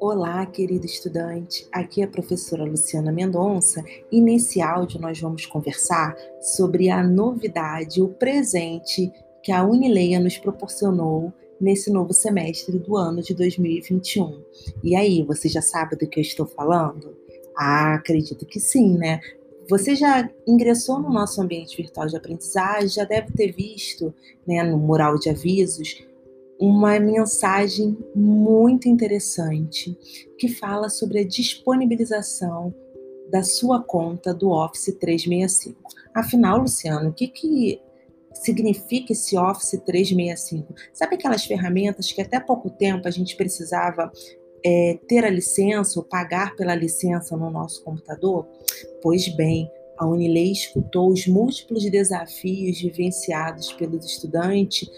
Olá, querido estudante. Aqui é a professora Luciana Mendonça e nesse áudio nós vamos conversar sobre a novidade, o presente que a Unileia nos proporcionou nesse novo semestre do ano de 2021. E aí, você já sabe do que eu estou falando? Ah, acredito que sim, né? Você já ingressou no nosso ambiente virtual de aprendizagem, já deve ter visto né, no mural de avisos uma mensagem muito interessante que fala sobre a disponibilização da sua conta do Office 365. Afinal, Luciano, o que, que significa esse Office 365? Sabe aquelas ferramentas que até pouco tempo a gente precisava é, ter a licença ou pagar pela licença no nosso computador? Pois bem, a Unilei escutou os múltiplos desafios vivenciados pelos estudantes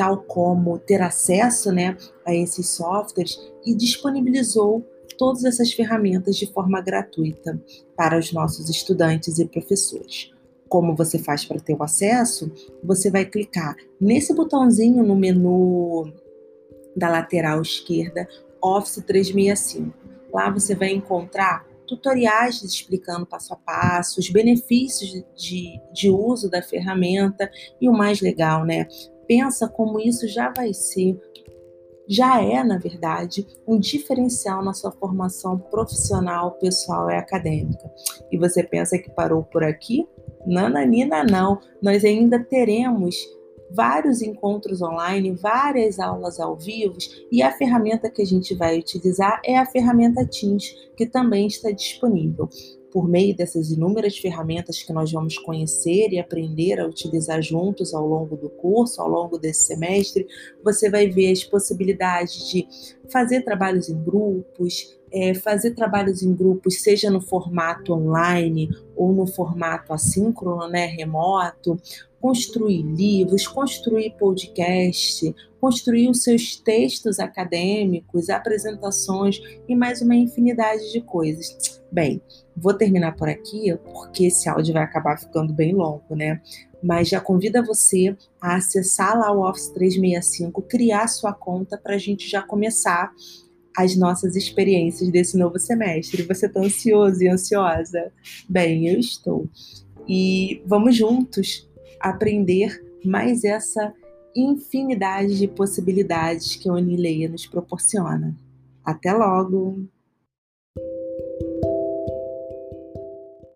tal como ter acesso né, a esses softwares e disponibilizou todas essas ferramentas de forma gratuita para os nossos estudantes e professores. Como você faz para ter o acesso? Você vai clicar nesse botãozinho no menu da lateral esquerda, Office 365. Lá você vai encontrar tutoriais explicando passo a passo, os benefícios de, de uso da ferramenta e o mais legal, né? pensa como isso já vai ser, já é, na verdade, um diferencial na sua formação profissional, pessoal e acadêmica. E você pensa que parou por aqui? Nananina, não. Nós ainda teremos vários encontros online, várias aulas ao vivo, e a ferramenta que a gente vai utilizar é a ferramenta Teams, que também está disponível por meio dessas inúmeras ferramentas que nós vamos conhecer e aprender a utilizar juntos ao longo do curso, ao longo desse semestre, você vai ver as possibilidades de fazer trabalhos em grupos, é, fazer trabalhos em grupos, seja no formato online ou no formato assíncrono, né, remoto, construir livros, construir podcast, construir os seus textos acadêmicos, apresentações e mais uma infinidade de coisas. Bem, vou terminar por aqui porque esse áudio vai acabar ficando bem longo, né? Mas já convida você a acessar lá o Office 365, criar sua conta para a gente já começar as nossas experiências desse novo semestre. Você está ansioso e ansiosa? Bem, eu estou. E vamos juntos aprender mais essa infinidade de possibilidades que a Unileia nos proporciona. Até logo!